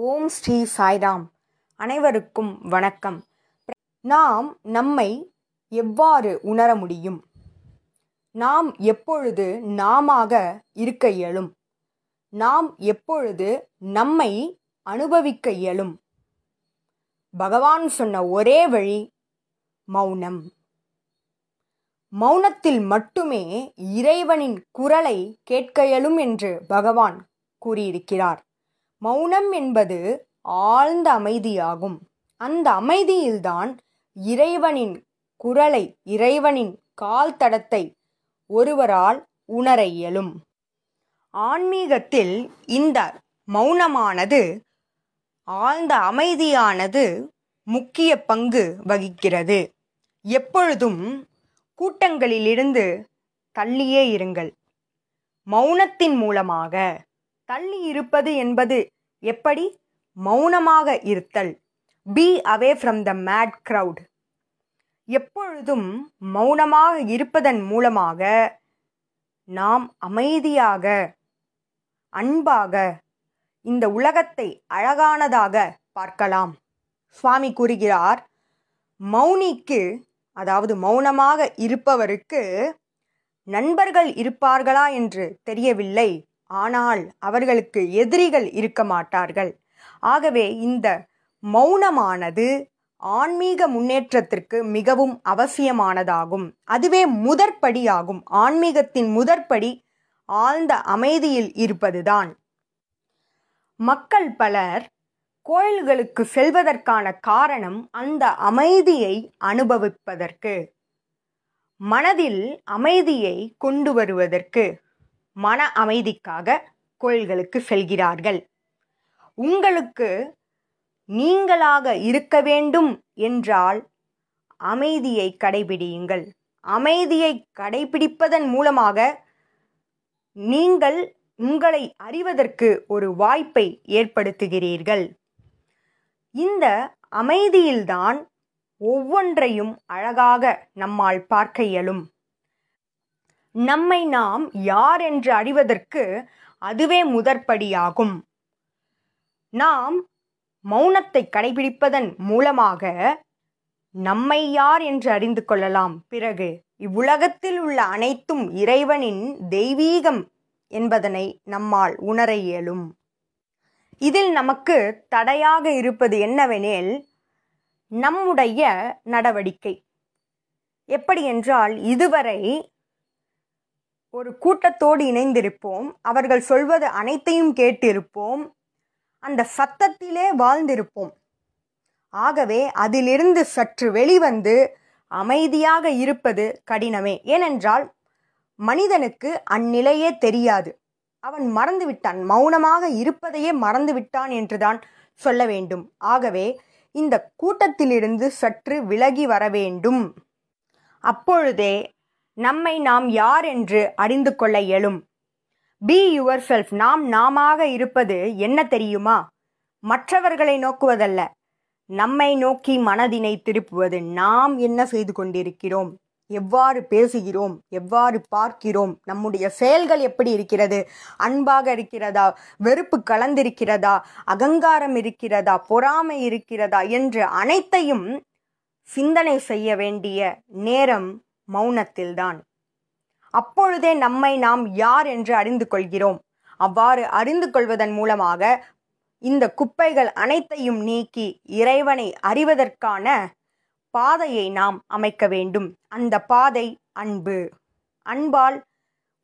ஓம் ஸ்ரீ சாய்ராம். அனைவருக்கும் வணக்கம். நாம் நம்மை எவ்வாறு உணர முடியும்? நாம் எப்பொழுது நாமாக இருக்க இயலும்? நாம் எப்பொழுது நம்மை அனுபவிக்க இயலும்? பகவான் சொன்ன ஒரே வழி மௌனம். மௌனத்தில் மட்டுமே இறைவனின் குரலை கேட்க இயலும் என்று பகவான் கூறியிருக்கிறார். மௌனம் என்பது ஆழ்ந்த அமைதியாகும். அந்த அமைதியில்தான் இறைவனின் குரலை இறைவனின் கால் தடத்தை ஒருவரால் உணர இயலும். ஆன்மீகத்தில் இந்த மௌனமானது ஆழ்ந்த அமைதியானது முக்கிய பங்கு வகிக்கிறது. எப்பொழுதும் கூட்டங்களிலிருந்து தள்ளியே இருங்கள். மௌனத்தின் மூலமாக தள்ளி இருப்பது என்பது எப்படி? மௌனமாக இருத்தல். Be away from the mad crowd எப்பொழுதும் மௌனமாக இருப்பதன் மூலமாக நாம் அமைதியாக அன்பாக இந்த உலகத்தை அழகானதாக பார்க்கலாம். சுவாமி கூறுகிறார் மௌனிக்கு அதாவது மௌனமாக இருப்பவருக்கு நண்பர்கள் இருப்பார்களா என்று தெரியவில்லை. ஆனால் அவர்களுக்கு எதிரிகள் இருக்க மாட்டார்கள். ஆகவே இந்த மௌனமானது ஆன்மீக முன்னேற்றத்திற்கு மிகவும் அவசியமானதாகும். அதுவே முதற்படியாகும். ஆன்மீகத்தின் முதற்படி ஆழ்ந்த அமைதியில் இருப்பதுதான். மக்கள் பலர் கோயில்களுக்கு செல்வதற்கான காரணம் அந்த அமைதியை அனுபவிப்பதற்கு மனதில் அமைதியை கொண்டு வருவதற்கு. மன அமைதிக்காக கோயில்களுக்கு செல்கிறார்கள். உங்களுக்கு நீங்களாக இருக்க வேண்டும் என்றால் அமைதியை கடைபிடியுங்கள். அமைதியை கடைபிடிப்பதன் மூலமாக நீங்கள் உங்களை அறிவதற்கு ஒரு வாய்ப்பை ஏற்படுத்துகிறீர்கள். இந்த அமைதியில்தான் ஒவ்வொன்றையும் அழகாக நம்மால் பார்க்க இயலும். நம்மை நாம் யார் என்று அறிவதற்கு அதுவே முதற்படியாகும். நாம் மௌனத்தை கடைபிடிப்பதன் மூலமாக நம்மை யார் என்று அறிந்து கொள்ளலாம். பிறகு இவ்வுலகத்தில் உள்ள அனைத்தும் இறைவனின் தெய்வீகம் என்பதனை நம்மால் உணர இயலும். இதில் நமக்கு தடையாக இருப்பது என்னவெனில் நம்முடைய நடவடிக்கை. எப்படி என்றால் இதுவரை ஒரு கூட்டத்தோடு இணைந்திருப்போம். அவர்கள் சொல்வது அனைத்தையும் கேட்டிருப்போம். அந்த சத்தத்திலே வாழ்ந்திருப்போம். ஆகவே அதிலிருந்து சற்று வெளிவந்து அமைதியாக இருப்பது கடினமே. ஏனென்றால் மனிதனுக்கு அந்நிலையே தெரியாது. அவன் மறந்து விட்டான் மௌனமாக இருப்பதையே மறந்து விட்டான் என்றுதான் சொல்ல வேண்டும். ஆகவே இந்த கூட்டத்திலிருந்து சற்று விலகி வர வேண்டும். அப்பொழுதே நம்மை நாம் யார் என்று அறிந்து கொள்ள இயலும் பி யுவர் செல்ஃப் நாம் நாமாக இருப்பது என்ன தெரியுமா? மற்றவர்களை நோக்குவதல்ல. நம்மை நோக்கி மனதினை திருப்புவது. நாம் என்ன செய்து கொண்டிருக்கிறோம்? எவ்வாறு பேசுகிறோம்? எவ்வாறு பார்க்கிறோம்? நம்முடைய செயல்கள் எப்படி இருக்கிறது? அன்பாக இருக்கிறதா? வெறுப்பு கலந்திருக்கிறதா? அகங்காரம் இருக்கிறதா? பொறாமை இருக்கிறதா? என்று அனைத்தையும் சிந்தனை செய்ய வேண்டிய நேரம் மௌனத்தில்தான். அப்பொழுதே நம்மை நாம் யார் என்று அறிந்து கொள்கிறோம் அவ்வாறு அறிந்து கொள்வதன் மூலமாக இந்த குப்பைகள் அனைத்தையும் நீக்கி இறைவனை அறிவதற்கான பாதையை நாம் அமைக்க வேண்டும். அந்த பாதை அன்பு. அன்பால்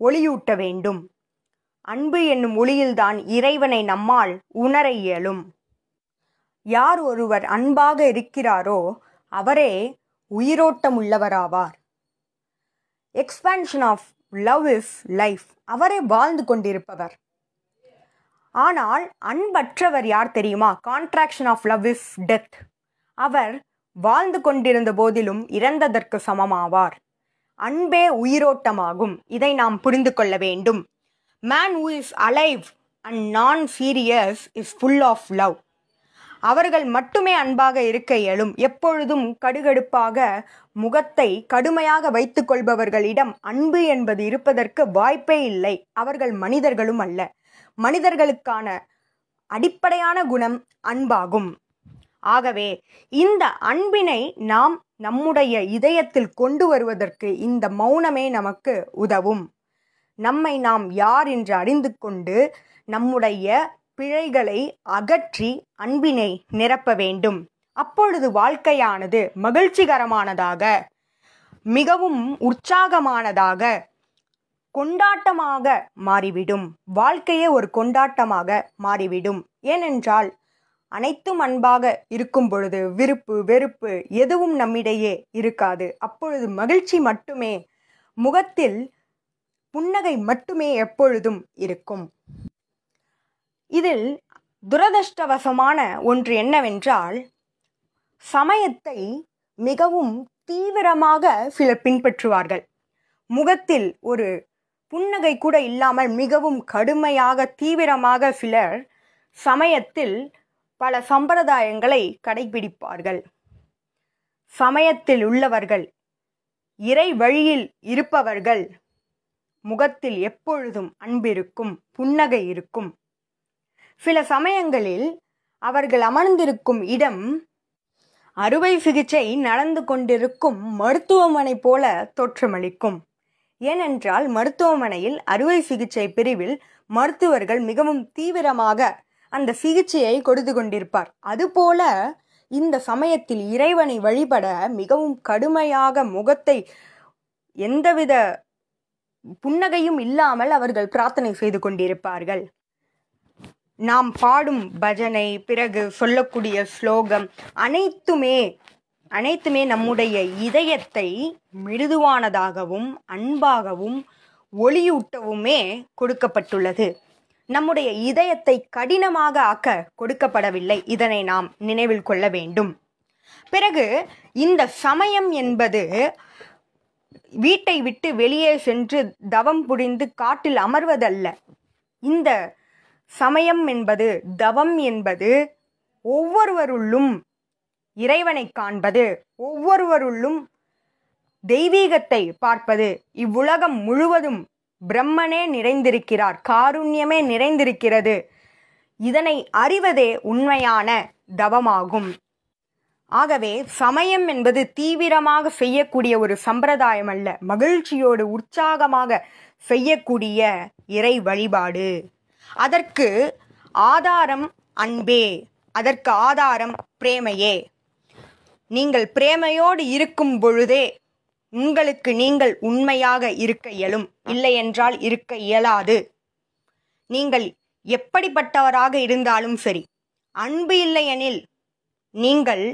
ஒளியூட்ட வேண்டும். அன்பு என்னும் ஒளியில்தான் இறைவனை நம்மால் உணர இயலும். யார் ஒருவர் அன்பாக இருக்கிறாரோ அவரே உயிரோட்டம் உள்ளவராவார் expansion of love is life அவரே வாழ்ந்து கொண்டிருப்பவர். ஆனால் அன்பற்றவர் யார் தெரியுமா? Contraction of love is death அவர் வாழ்ந்து கொண்டிருந்த போதிலும் இறந்ததற்கு சமமாவார். அன்பே உயிரோட்டமாகும். இதை நாம் புரிந்து கொள்ள வேண்டும். Man who is alive and non serious is full of love அவர்கள் மட்டுமே அன்பாக இருக்க இயலும். எப்பொழுதும் கடுகடுப்பாக முகத்தை கடுமையாக வைத்துக் கொள்பவர்களிடம் அன்பு என்பது இருப்பதற்கு வாய்ப்பே இல்லை. அவர்கள் மனிதர்களும் அல்ல. மனிதர்களுக்கான அடிப்படையான குணம் அன்பாகும். ஆகவே இந்த அன்பினை நாம் நம்முடைய இதயத்தில் கொண்டு வருவதற்கு இந்த மௌனமே நமக்கு உதவும். நம்மை நாம் யார் என்று அறிந்து கொண்டு நம்முடைய பிழைகளை அகற்றி அன்பினை நிரப்ப வேண்டும். அப்பொழுது வாழ்க்கையானது மகிழ்ச்சிகரமானதாக மிகவும் உற்சாகமானதாக கொண்டாட்டமாக மாறிவிடும். வாழ்க்கையே ஒரு கொண்டாட்டமாக மாறிவிடும். ஏனென்றால் அனைத்தும் அன்பாக இருக்கும் பொழுது விருப்பு வெறுப்பு எதுவும் நம்மிடையே இருக்காது. அப்பொழுது மகிழ்ச்சி மட்டுமே முகத்தில் புன்னகை மட்டுமே எப்பொழுதும் இருக்கும். இதில் துரதிருஷ்டவசமான ஒன்று என்னவென்றால் சமயத்தை மிகவும் தீவிரமாக சிலர் பின்பற்றுவார்கள். முகத்தில் ஒரு புன்னகை கூட இல்லாமல் மிகவும் கடுமையாக தீவிரமாக சிலர் சமயத்தில் பல சம்பிரதாயங்களை கடைபிடிப்பார்கள் சமயத்தில் உள்ளவர்கள் இறை வழியில் இருப்பவர்கள் முகத்தில் எப்பொழுதும் அன்பிருக்கும் புன்னகை இருக்கும். சில சமயங்களில் அவர்கள் அமர்ந்திருக்கும் இடம் அறுவை சிகிச்சை நடந்து கொண்டிருக்கும் மருத்துவமனை போல தோற்றமளிக்கும். ஏனென்றால் மருத்துவமனையில் அறுவை சிகிச்சை பிரிவில் மருத்துவர்கள் மிகவும் தீவிரமாக அந்த சிகிச்சையை கொடுத்து கொண்டிருப்பார். அதுபோல இந்த சமயத்தில் இறைவனை வழிபட மிகவும் கடுமையாக முகத்தை எந்தவித புன்னகையும் இல்லாமல் அவர்கள் பிரார்த்தனை செய்து கொண்டிருப்பார்கள். நாம் பாடும் பஜனை பிறகு சொல்லக்கூடிய ஸ்லோகம் அனைத்துமே அனைத்துமே நம்முடைய இதயத்தை மிருதுவானதாகவும் அன்பாகவும் ஒளியூட்டவுமே கொடுக்கப்பட்டுள்ளது. நம்முடைய இதயத்தை கடினமாக ஆக்க கொடுக்கப்படவில்லை. இதனை நாம் நினைவில் கொள்ள வேண்டும். பிறகு இந்த சமயம் என்பது வீட்டை விட்டு வெளியே சென்று தவம் புரிந்து காட்டில் அமர்வதல்ல. இந்த சமயம் என்பது தவம் என்பது ஒவ்வொருவருள்ளும் இறைவனை காண்பது ஒவ்வொருவருள்ளும் தெய்வீகத்தை பார்ப்பது. இவ்வுலகம் முழுவதும் பிரம்மனே நிறைந்திருக்கிறார் காருண்யமே நிறைந்திருக்கிறது. இதனை அறிவதே உண்மையான தவமாகும். ஆகவே சமயம் என்பது தீவிரமாக செய்யக்கூடிய ஒரு சம்பிரதாயம் அல்ல மகிழ்ச்சியோடு உற்சாகமாக செய்யக்கூடிய இறை வழிபாடு. அதற்கு ஆதாரம் அன்பே அதற்கு ஆதாரம் பிரேமையே. நீங்கள் பிரேமையோடு இருக்கும் பொழுதே உங்களுக்கு நீங்கள் உண்மையாக இருக்க இயலும் இல்லையென்றால் இருக்க இயலாது. நீங்கள் எப்படிப்பட்டவராக இருந்தாலும் சரி அன்பு இல்லையெனில் நீங்கள்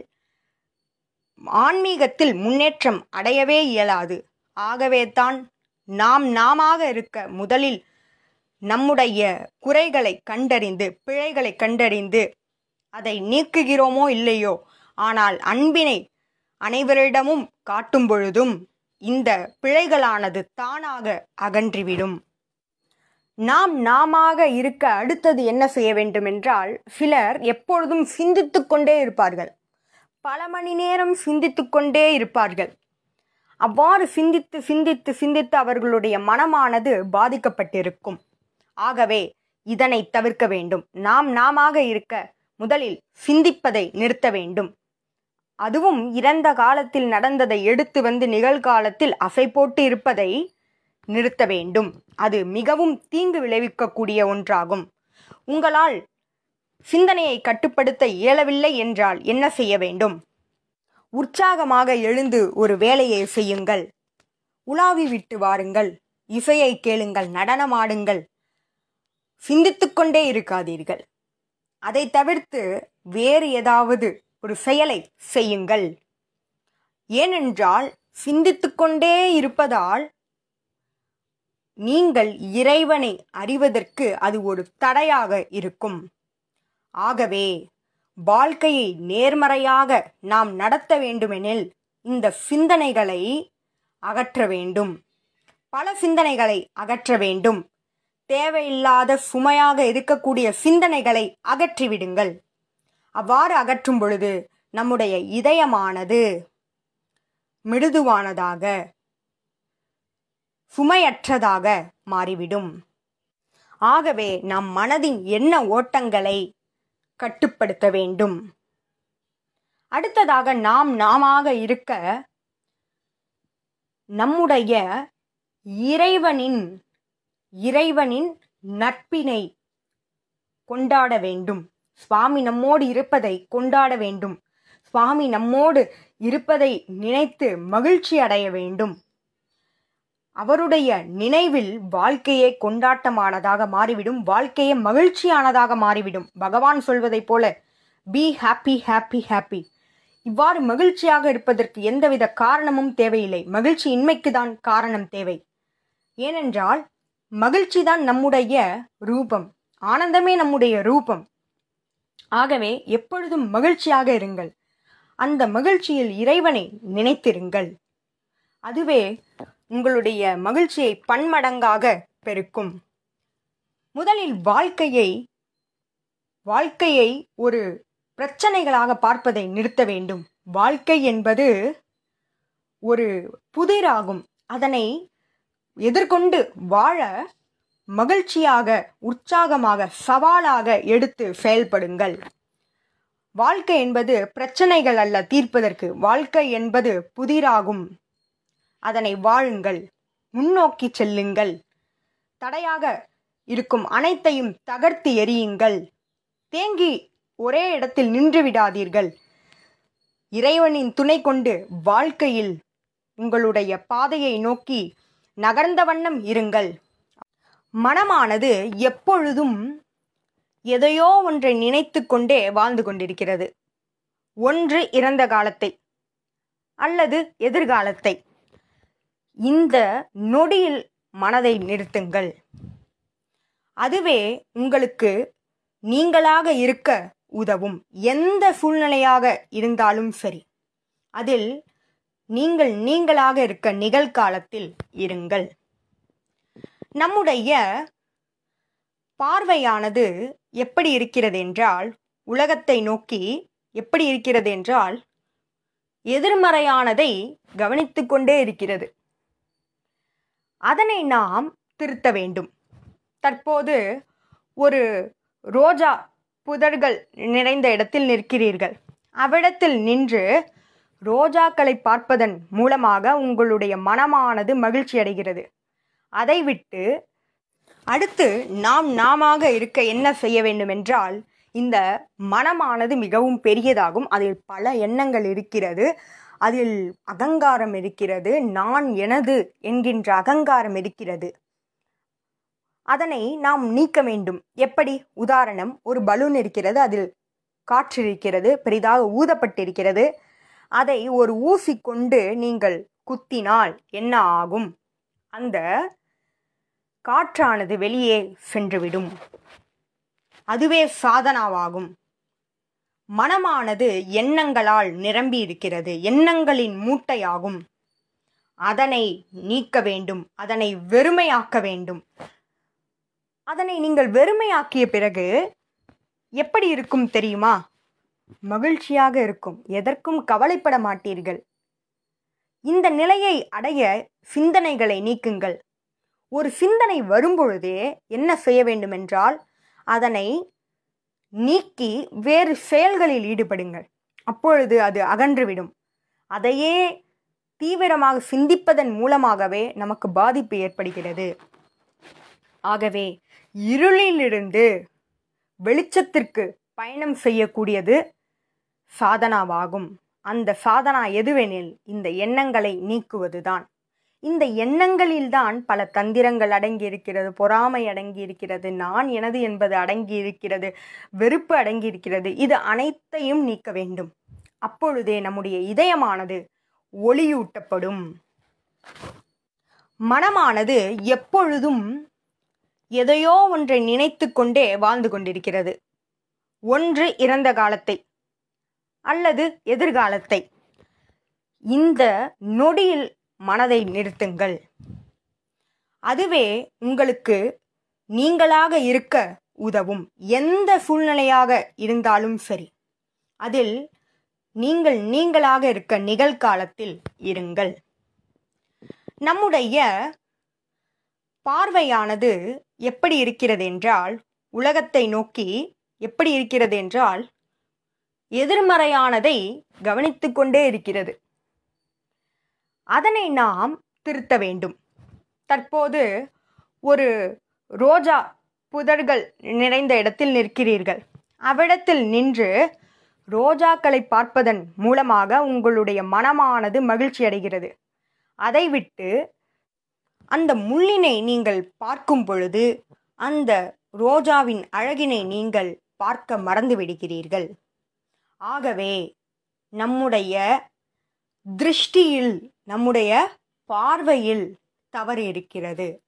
ஆன்மீகத்தில் முன்னேற்றம் அடையவே இயலாது. ஆகவே தான் நாம் நாமாக இருக்க முதலில் நம்முடைய குறைகளை கண்டறிந்து பிழைகளை கண்டறிந்து அதை நீக்குகிறோமோ இல்லையோ? ஆனால் அன்பினை அனைவரிடமும் காட்டும் பொழுதும் இந்த பிழைகளானது தானாக அகன்றிவிடும். நாம் நாமாக இருக்க அடுத்தது என்ன செய்ய வேண்டும் என்றால் சிலர் எப்பொழுதும் சிந்தித்து கொண்டே இருப்பார்கள். பல மணி நேரம் சிந்தித்து கொண்டே இருப்பார்கள். அவ்வாறு சிந்தித்து சிந்தித்து சிந்தித்து அவர்களுடைய மனமானது பாதிக்கப்பட்டிருக்கும். ஆகவே இதனை தவிர்க்க வேண்டும். நாம் நாமாக இருக்க முதலில் சிந்திப்பதை நிறுத்த வேண்டும். அதுவும் இறந்த காலத்தில் நடந்ததை எடுத்து வந்து நிகழ்காலத்தில் அசை போட்டு இருப்பதை நிறுத்த வேண்டும். அது மிகவும் தீங்கு விளைவிக்கக்கூடிய ஒன்றாகும். உங்களால் சிந்தனையை கட்டுப்படுத்த இயலவில்லை என்றால் என்ன செய்ய வேண்டும்? உற்சாகமாக எழுந்து ஒரு வேலையை செய்யுங்கள். உலாவி விட்டு வாருங்கள். இசையை கேளுங்கள். நடனமாடுங்கள் சிந்தித்துக்கொண்டே இருக்காதீர்கள். அதை தவிர்த்து வேறு ஏதாவது ஒரு செயலை செய்யுங்கள். ஏனென்றால் சிந்தித்துக்கொண்டே இருப்பதால் நீங்கள் இறைவனை அறிவதற்கு அது ஒரு தடையாக இருக்கும். ஆகவே வாழ்க்கையை நேர்மறையாக நாம் நடத்த வேண்டுமெனில் இந்த சிந்தனைகளை அகற்ற வேண்டும். பல சிந்தனைகளை அகற்ற வேண்டும். தேவையில்லாத சுமையாக இருக்கக்கூடிய சிந்தனைகளை அகற்றிவிடுங்கள். அவ்வாறு அகற்றும் பொழுது நம்முடைய இதயமானது மிருதுவானதாக சுமையற்றதாக மாறிவிடும். ஆகவே நம் மனதின் எண்ண ஓட்டங்களை கட்டுப்படுத்த வேண்டும். அடுத்ததாக நாம் நாமாக இருக்க நம்முடைய இறைவனின் இறைவனின் நட்பினை கொண்டாட வேண்டும். சுவாமி நம்மோடு இருப்பதை கொண்டாட வேண்டும். சுவாமி நம்மோடு இருப்பதை நினைத்து மகிழ்ச்சி அடைய வேண்டும். அவருடைய நினைவில் வாழ்க்கையே கொண்டாட்டமானதாக மாறிவிடும். வாழ்க்கையே மகிழ்ச்சியானதாக மாறிவிடும். பகவான் சொல்வதைப் போல பி ஹாப்பி ஹாப்பி ஹாப்பி இவ்வாறு மகிழ்ச்சியாக இருப்பதற்கு எந்தவித காரணமும் தேவையில்லை. மகிழ்ச்சி இன்மைக்கு தான் காரணம் தேவை. ஏனென்றால் மகிழ்ச்சி தான் நம்முடைய ரூபம். ஆனந்தமே நம்முடைய ரூபம். ஆகவே எப்பொழுதும் மகிழ்ச்சியாக இருங்கள். அந்த மகிழ்ச்சியில் இறைவனை நினைத்திருங்கள். அதுவே உங்களுடைய மகிழ்ச்சியை பன்மடங்காக பெருக்கும். முதலில் வாழ்க்கையை வாழ்க்கையை ஒரு பிரச்சனைகளாக பார்ப்பதை நிறுத்த வேண்டும். வாழ்க்கை என்பது ஒரு புதிராகும். அதனை எதிர்கொண்டு வாழ மகிழ்ச்சியாக உற்சாகமாக சவாலாக எடுத்து செயல்படுங்கள். வாழ்க்கை என்பது பிரச்சனைகள் அல்ல தீர்ப்பதற்கு. வாழ்க்கை என்பது புதிராகும். அதனை வாழுங்கள். முன்னோக்கி செல்லுங்கள். தடையாக இருக்கும் அனைத்தையும் தகர்த்து எறியுங்கள். தேங்கி ஒரே இடத்தில் நின்று விடாதீர்கள். இறைவனின் துணை கொண்டு வாழ்க்கையில் உங்களுடைய பாதையை நோக்கி நகர்ந்த வண்ணம் இருங்கள். மனமானது எப்பொழுதும் எதையோ ஒன்றை நினைத்து கொண்டே வாழ்ந்து கொண்டிருக்கிறது. ஒன்று இறந்த காலத்தை அல்லது எதிர்காலத்தை. இந்த நொடியில் மனதை நிறுத்துங்கள். அதுவே உங்களுக்கு நீங்களாக இருக்க உதவும். எந்த சூழ்நிலையாக இருந்தாலும் சரி. அதில் நீங்கள் நீங்களாக இருக்க நிகழ்காலத்தில் இருங்கள். நம்முடைய பார்வையானது எப்படி இருக்கிறது என்றால் உலகத்தை நோக்கி எப்படி இருக்கிறது என்றால் எதிர்மறையானதை கவனித்து கொண்டே இருக்கிறது. அதனை நாம் திருத்த வேண்டும். தற்போது ஒரு ரோஜா புதர்கள் நிறைந்த இடத்தில் நிற்கிறீர்கள். அவ்விடத்தில் நின்று ரோஜாக்களை பார்ப்பதன் மூலமாக உங்களுடைய மனமானது மகிழ்ச்சி அடைகிறது. அதை விட்டு அடுத்து நாம் நாமாக இருக்க என்ன செய்ய வேண்டும் என்றால் இந்த மனமானது மிகவும் பெரியதாகும். அதில் பல எண்ணங்கள் இருக்கிறது. அதில் அகங்காரம் இருக்கிறது. நான் எனது என்கின்ற அகங்காரம் இருக்கிறது. அதனை நாம் நீக்க வேண்டும். எப்படி? உதாரணம் ஒரு பலூன் இருக்கிறது. அதில் காற்று இருக்கிறது பெரிதாக ஊதப்பட்டிருக்கிறது. அதை ஒரு ஊசி கொண்டு நீங்கள் குத்தினால் என்ன ஆகும்? அந்த காற்றானது வெளியே சென்றுவிடும். அதுவே சாதனாவாகும். மனமானது எண்ணங்களால் நிரம்பி இருக்கிறது எண்ணங்களின் மூட்டையாகும். அதனை நீக்க வேண்டும். அதனை வெறுமையாக்க வேண்டும். அதனை நீங்கள் வெறுமையாக்கிய பிறகு எப்படி இருக்கும் தெரியுமா? மகிழ்ச்சியாக இருக்கும். எதற்கும் கவலைப்பட மாட்டீர்கள். இந்த நிலையை அடைய சிந்தனைகளை நீக்குங்கள். ஒரு சிந்தனை வரும்பொழுதே என்ன செய்ய வேண்டுமென்றால் அதனை நீக்கி வேறு செயல்களில் ஈடுபடுங்கள். அப்பொழுது அது அகன்றுவிடும். அதையே தீவிரமாக சிந்திப்பதன் மூலமாகவே நமக்கு பாதிப்பு ஏற்படுகிறது. ஆகவே இருளிலிருந்து வெளிச்சத்திற்கு பயணம் செய்யக்கூடியது சாதனாவாகும். அந்த சாதனா எதுவெனில் இந்த எண்ணங்களை நீக்குவதுதான். இந்த எண்ணங்களில்தான் பல தந்திரங்கள் அடங்கி இருக்கிறது பொறாமை அடங்கி இருக்கிறது நான் எனது என்பது அடங்கி இருக்கிறது வெறுப்பு அடங்கி இருக்கிறது இது அனைத்தையும் நீக்க வேண்டும். அப்பொழுதே நம்முடைய இதயமானது ஒளியூட்டப்படும். மனமானது எப்பொழுதும் எதையோ ஒன்றை நினைத்து கொண்டே வாழ்ந்து கொண்டிருக்கிறது. ஒன்று இறந்த காலத்தை அல்லது எதிர்காலத்தை. இந்த நொடியில் மனதை நிறுத்துங்கள். அதுவே உங்களுக்கு நீங்களாக இருக்க உதவும். எந்த சூழ்நிலையாக இருந்தாலும் சரி அதில் நீங்கள் நீங்களாக இருக்க நிகழ்காலத்தில் இருங்கள். நம்முடைய பார்வையானது எப்படி இருக்கிறது என்றால் உலகத்தை நோக்கி எப்படி இருக்கிறது என்றால் எதிர்மறையானதை கவனித்து கொண்டே இருக்கிறது. அதனை நாம் திருத்த வேண்டும். தற்போது ஒரு ரோஜா புதர்கள் நிறைந்த இடத்தில் நிற்கிறீர்கள். அவ்விடத்தில் நின்று ரோஜாக்களை பார்ப்பதன் மூலமாக உங்களுடைய மனமானது மகிழ்ச்சி அடைகிறது. அதை விட்டு அந்த முள்ளினை நீங்கள் பார்க்கும் பொழுது அந்த ரோஜாவின் அழகினை நீங்கள் பார்க்க மறந்து விடுகிறீர்கள். ஆகவே நம்முடைய திருஷ்டியில் நம்முடைய பார்வையில் தவறு இருக்கிறது.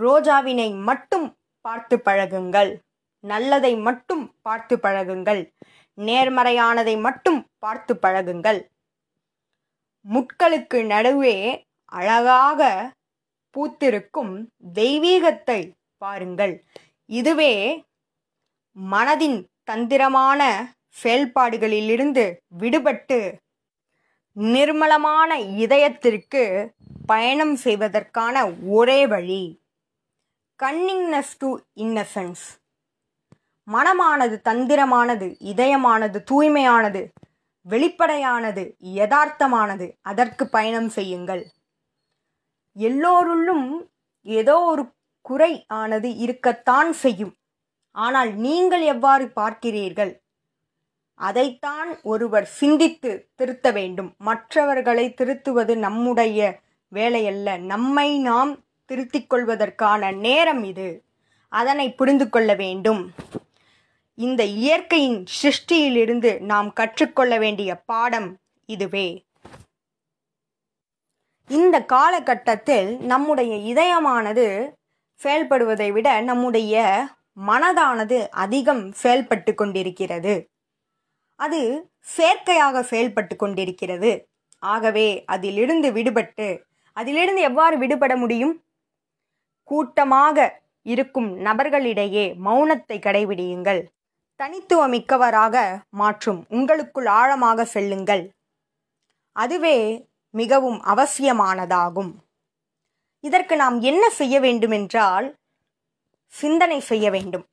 ரோஜாவினை மட்டும் பார்த்து பழகுங்கள். நல்லதை மட்டும் பார்த்து பழகுங்கள். நேர்மறையானதை மட்டும் பார்த்து பழகுங்கள். முட்களுக்கு நடுவே அழகாக பூத்திருக்கும் தெய்வீகத்தை பாருங்கள். இதுவே மனதின் தந்திரமான செயல்பாடுகளிலிருந்து விடுபட்டு நிர்மலமான இதயத்திற்கு பயணம் செய்வதற்கான ஒரே வழி கன்னிங்னஸ் டு இன்னசென்ஸ் மனமானது தந்திரமானது இதயமானது தூய்மையானது வெளிப்படையானது யதார்த்தமானது அதற்கு பயணம் செய்யுங்கள். எல்லோருள்ளும் ஏதோ ஒரு குறை ஆனது இருக்கத்தான் செய்யும். ஆனால் நீங்கள் எவ்வாறு பார்க்கிறீர்கள்? அதைத்தான் ஒருவர் சிந்தித்து திருத்த வேண்டும். மற்றவர்களை திருத்துவது நம்முடைய வேலையல்ல. நம்மை நாம் திருத்திக் கொள்வதற்கான நேரம் இது. அதனை புரிந்து கொள்ள வேண்டும். இந்த இயற்கையின் சிருஷ்டியிலிருந்து நாம் கற்றுக்கொள்ள வேண்டிய பாடம் இதுவே. இந்த காலகட்டத்தில் நம்முடைய இதயமானது செயல்படுவதை விட நம்முடைய மனதானது அதிகம் செயல்பட்டு கொண்டிருக்கிறது. அது செயற்கையாக செயல்பட்டு கொண்டிருக்கிறது. ஆகவே அதிலிருந்து விடுபட்டு அதிலிருந்து எவ்வாறு விடுபட முடியும்? கூட்டமாக இருக்கும் நபர்களிடையே மௌனத்தை கடைபிடியுங்கள். தனித்துவமிக்கவராக மாற்றும் உங்களுக்குள் ஆழமாக செல்லுங்கள். அதுவே மிகவும் அவசியமானதாகும். இதற்கு நாம் என்ன செய்ய வேண்டுமென்றால் சிந்தனை செய்ய வேண்டும்.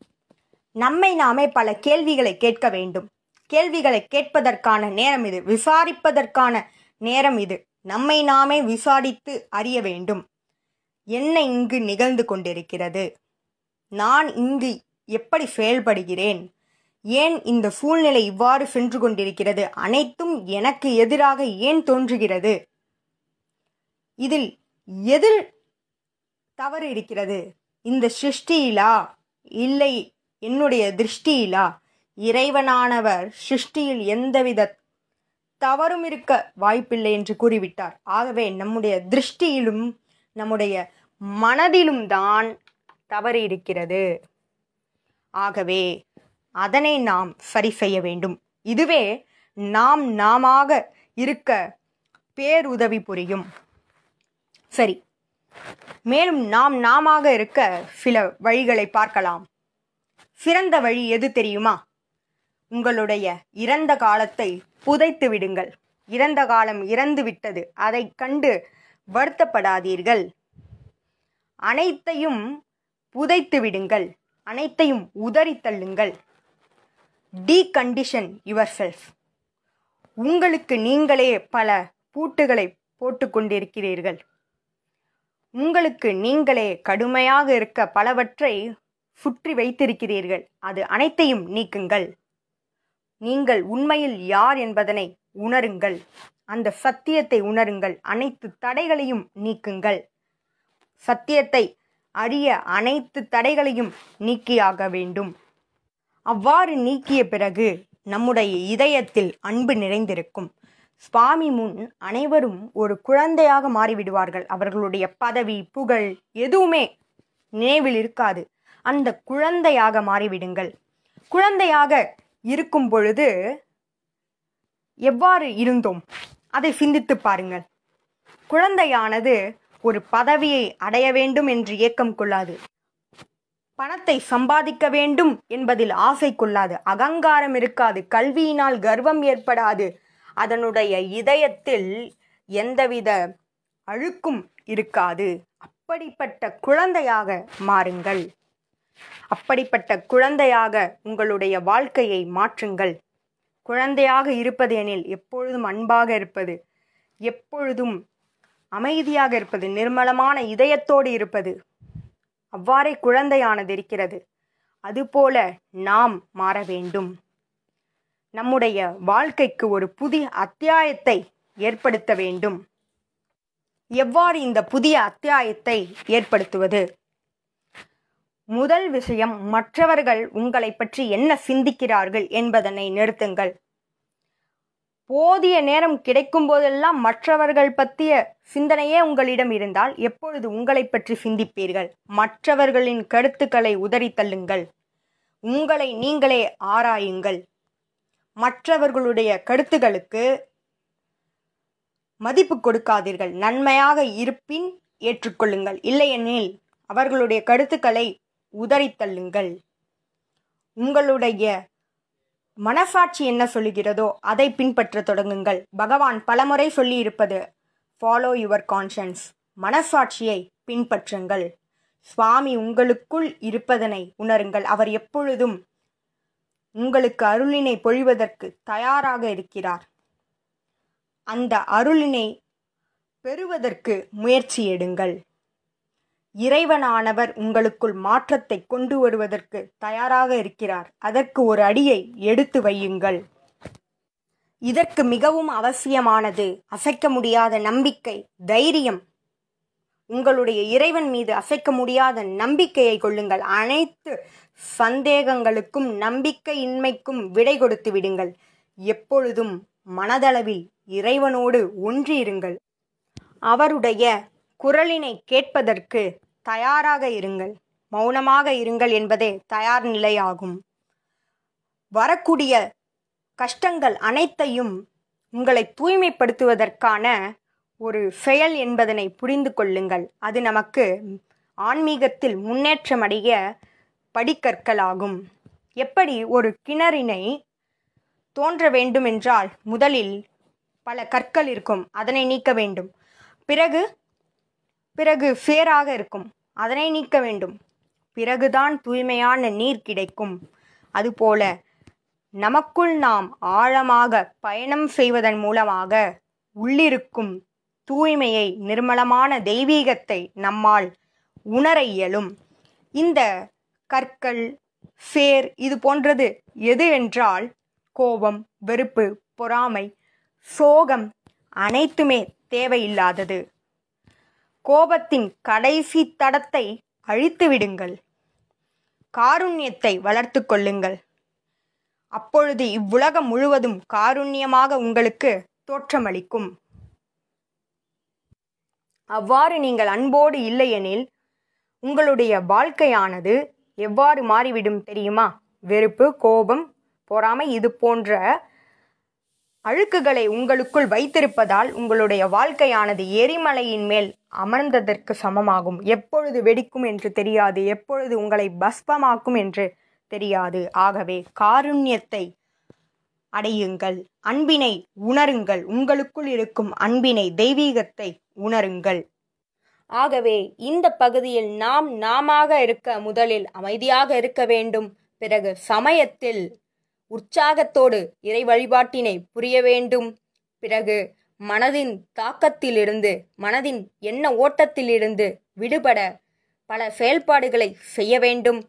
நம்மை நாமே பல கேள்விகளை கேட்க வேண்டும். கேள்விகளை கேட்பதற்கான நேரம் இது. விசாரிப்பதற்கான நேரம் இது. நம்மை நாமே விசாரித்து அறிய வேண்டும். என்ன இங்கு நிகழ்ந்து கொண்டிருக்கிறது? நான் இங்கு எப்படி செயல்படுகிறேன்? ஏன் இந்த சூழ்நிலை இவ்வாறு சென்று கொண்டிருக்கிறது? அனைத்தும் எனக்கு எதிராக ஏன் தோன்றுகிறது? இதில் எதில் தவறு இருக்கிறது? இந்த சிருஷ்டியிலா? இல்லை என்னுடைய திருஷ்டியிலா? இறைவனானவர் சிருஷ்டியில் எந்தவித தவறும் இருக்க வாய்ப்பில்லை என்று கூறிவிட்டார். ஆகவே நம்முடைய திருஷ்டியிலும் நம்முடைய மனதிலும் தான் தவறு இருக்கிறது. ஆகவே அதனை நாம் சரி செய்ய வேண்டும். இதுவே நாம் நாமாக இருக்க பேருதவி புரியும். சரி மேலும் நாம் நாமாக இருக்க சில வழிகளை பார்க்கலாம். சிறந்த வழி எது தெரியுமா? உங்களுடைய இறந்த காலத்தை புதைத்து விடுங்கள். இறந்த காலம் இறந்து விட்டது. அதை கண்டு வருத்தப்படாதீர்கள். அனைத்தையும் புதைத்து விடுங்கள். அனைத்தையும் உதறி தள்ளுங்கள். டீகண்டிஷன் யுவர் செல்ஃப் உங்களுக்கு நீங்களே பல பூட்டுகளை போட்டு கொண்டிருக்கிறீர்கள். உங்களுக்கு நீங்களே கடுமையாக இருக்க பலவற்றை சுற்றி வைத்திருக்கிறீர்கள். அது அனைத்தையும் நீக்குங்கள். நீங்கள் உண்மையில் யார் என்பதனை உணருங்கள். அந்த சத்தியத்தை உணருங்கள். அனைத்து தடைகளையும் நீக்குங்கள். சத்தியத்தை அறிய அனைத்து தடைகளையும் நீக்கியாக வேண்டும். அவ்வாறு நீக்கிய பிறகு நம்முடைய இதயத்தில் அன்பு நிறைந்திருக்கும். சுவாமி முன் அனைவரும் ஒரு குழந்தையாக மாறிவிடுவார்கள். அவர்களுடைய பதவி புகழ் எதுவுமே நினைவில் இருக்காது. அந்த குழந்தையாக மாறிவிடுங்கள். குழந்தையாக இருக்கும் பொழுது எவ்வாறு இருந்தோம்? அதை சிந்தித்து பாருங்கள். குழந்தையானது ஒரு பதவியை அடைய வேண்டும் என்று ஏக்கம் கொள்ளாது. பணத்தை சம்பாதிக்க வேண்டும் என்பதில் ஆசை கொள்ளாது. அகங்காரம் இருக்காது. கல்வியினால் கர்வம் ஏற்படாது. அதனுடைய இதயத்தில் எந்தவித அழுக்கும் இருக்காது. அப்படிப்பட்ட குழந்தையாக மாறுங்கள். அப்படிப்பட்ட குழந்தையாக உங்களுடைய வாழ்க்கையை மாற்றுங்கள். குழந்தையாக இருப்பது எனில் எப்பொழுதும் அன்பாக இருப்பது எப்பொழுதும் அமைதியாக இருப்பது நிர்மலமான இதயத்தோடு இருப்பது அவ்வாறே குழந்தையானது இருக்கிறது. அதுபோல நாம் மாற வேண்டும். நம்முடைய வாழ்க்கைக்கு ஒரு புதிய அத்தியாயத்தை ஏற்படுத்த வேண்டும். எவ்வாறு இந்த புதிய அத்தியாயத்தை ஏற்படுத்துவது? முதல் விஷயம் மற்றவர்கள் உங்களை பற்றி என்ன சிந்திக்கிறார்கள் என்பதனை நிறுத்துங்கள். போதிய நேரம் கிடைக்கும் போதெல்லாம் மற்றவர்கள் பற்றிய சிந்தனையே உங்களிடம் இருந்தால் எப்பொழுது உங்களை பற்றி சிந்திப்பீர்கள்? மற்றவர்களின் கருத்துக்களை உதறி தள்ளுங்கள். உங்களை நீங்களே ஆராயுங்கள். மற்றவர்களுடைய கருத்துகளுக்கு மதிப்பு கொடுக்காதீர்கள். நன்மையாக இருப்பின் ஏற்றுக்கொள்ளுங்கள். இல்லையெனில் அவர்களுடைய கருத்துக்களை உதறித்தள்ளுங்கள் உங்களுடைய மனசாட்சி என்ன சொல்லுகிறதோ அதை பின்பற்ற தொடங்குங்கள். பகவான் பலமுறை சொல்லி இருப்பது ஃபாலோ யுவர் கான்ஷியன்ஸ் மனசாட்சியை பின்பற்றுங்கள். சுவாமி உங்களுக்குள் இருப்பதனை உணருங்கள். அவர் எப்பொழுதும் உங்களுக்கு அருளினை பொழிவதற்கு தயாராக இருக்கிறார். அந்த அருளினை பெறுவதற்கு முயற்சி எடுங்கள். இறைவனானவர் உங்களுக்குள் மாற்றத்தை கொண்டு வருவதற்கு தயாராக இருக்கிறார். அதற்கு ஒரு அடியை எடுத்து வையுங்கள். இதற்கு மிகவும் அவசியமானது அசைக்க முடியாத நம்பிக்கை தைரியம். உங்களுடைய இறைவன் மீது அசைக்க முடியாத நம்பிக்கையை கொள்ளுங்கள். அனைத்து சந்தேகங்களுக்கும் நம்பிக்கையின்மைக்கும் விடை கொடுத்து விடுங்கள். எப்பொழுதும் மனதளவில் இறைவனோடு ஒன்றியிருங்கள் அவருடைய குரலினை கேட்பதற்கு தயாராக இருங்கள். மௌனமாக இருங்கள் என்பதே தயார் நிலையாகும். வரக்கூடிய கஷ்டங்கள் அனைத்தையும் உங்களை தூய்மைப்படுத்துவதற்கான ஒரு செயல் என்பதனை புரிந்து கொள்ளுங்கள். அது நமக்கு ஆன்மீகத்தில் முன்னேற்றமடைய படிக்கற்களாகும். எப்படி ஒரு கிணறினை தோன்ற வேண்டுமென்றால் முதலில் பல கற்கள் இருக்கும். அதனை நீக்க வேண்டும். பிறகு பிறகு ஃபேராக இருக்கும். அதனை நீக்க வேண்டும். பிறகுதான் தூய்மையான நீர் கிடைக்கும். அதுபோல நமக்குள் நாம் ஆழமாக பயணம் செய்வதன் மூலமாக உள்ளிருக்கும் தூய்மையை நிர்மலமான தெய்வீகத்தை நம்மால் உணர இயலும். இந்த கற்கள் சேர் இது போன்றது. எது என்றால் கோபம் வெறுப்பு பொறாமை சோகம் அனைத்துமே தேவையில்லாதது. கோபத்தின் கடைசி தடத்தை அழித்து விடுங்கள். காருண்யத்தை வளர்த்து கொள்ளுங்கள். அப்பொழுது இவ்வுலகம் முழுவதும் காருண்யமாக உங்களுக்கு தோற்றமளிக்கும். அவ்வாறு நீங்கள் அன்போடு இல்லையெனில் உங்களுடைய வாழ்க்கையானது எவ்வாறு மாறிவிடும் தெரியுமா? வெறுப்பு கோபம் பொறாமை இது போன்ற அழுக்குகளை உங்களுக்குள் வைத்திருப்பதால் உங்களுடைய வாழ்க்கையானது எரிமலையின் மேல் அமர்ந்ததற்கு சமமாகும். எப்பொழுது வெடிக்கும் என்று தெரியாது எப்பொழுது உங்களை பஸ்பமாக்கும் என்று தெரியாது. ஆகவே காருண்யத்தை அடையுங்கள். அன்பினை உணருங்கள். உங்களுக்குள் இருக்கும் அன்பினை தெய்வீகத்தை உணருங்கள். ஆகவே இந்த பகுதியில் நாம் நாமாக இருக்க முதலில் அமைதியாக இருக்க வேண்டும். பிறகு சமயத்தில் உற்சாகத்தோடு இறை வழிபாட்டினை புரிய வேண்டும். பிறகு மனதின் தாக்கத்திலிருந்து மனதின் எண்ண ஓட்டத்திலிருந்து விடுபட பல செயல்பாடுகளை செய்ய வேண்டும்.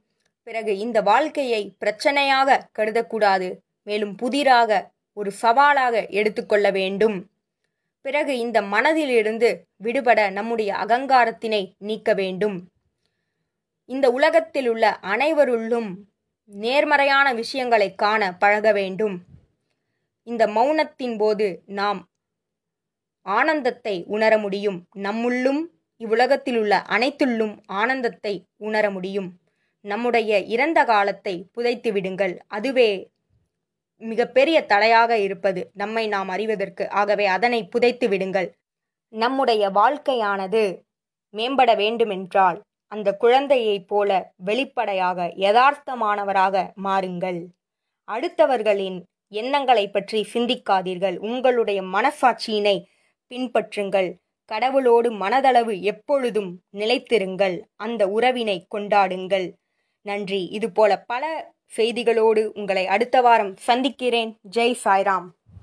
பிறகு இந்த வாழ்க்கையை பிரச்சனையாக கருதக்கூடாது. மேலும் புதிராக ஒரு சவாலாக எடுத்துக்கொள்ள வேண்டும். பிறகு இந்த மனதிலிருந்து விடுபட நம்முடைய அகங்காரத்தினை நீக்க வேண்டும். இந்த உலகத்தில் உள்ள அனைவருள்ளும் நேர்மறையான விஷயங்களை காண பழக வேண்டும். இந்த மௌனத்தின் போது நாம் ஆனந்தத்தை உணர முடியும். நம்முள்ளும் இவ்வுலகத்திலுள்ள அனைத்துள்ளும் ஆனந்தத்தை உணர முடியும். நம்முடைய இறந்த காலத்தை புதைத்து விடுங்கள். அதுவே மிகப்பெரிய தடையாக இருப்பது. நம்மை நாம் அறிவதற்கு ஆகவே அதனை புதைத்து விடுங்கள். நம்முடைய வாழ்க்கையானது மேம்பட வேண்டுமென்றால் அந்த குழந்தையைப் போல வெளிப்படையாக யதார்த்தமானவராக மாறுங்கள். அடுத்தவர்களின் எண்ணங்களை பற்றி சிந்திக்காதீர்கள். உங்களுடைய மனசாட்சியினை பின்பற்றுங்கள். கடவுளோடு மனதளவு எப்பொழுதும் நிலைத்திருங்கள். அந்த உறவினை கொண்டாடுங்கள். நன்றி. இதுபோல பல செய்திகளோடு உங்களை அடுத்த வாரம் சந்திக்கிறேன். ஜெய் சாய்ராம்.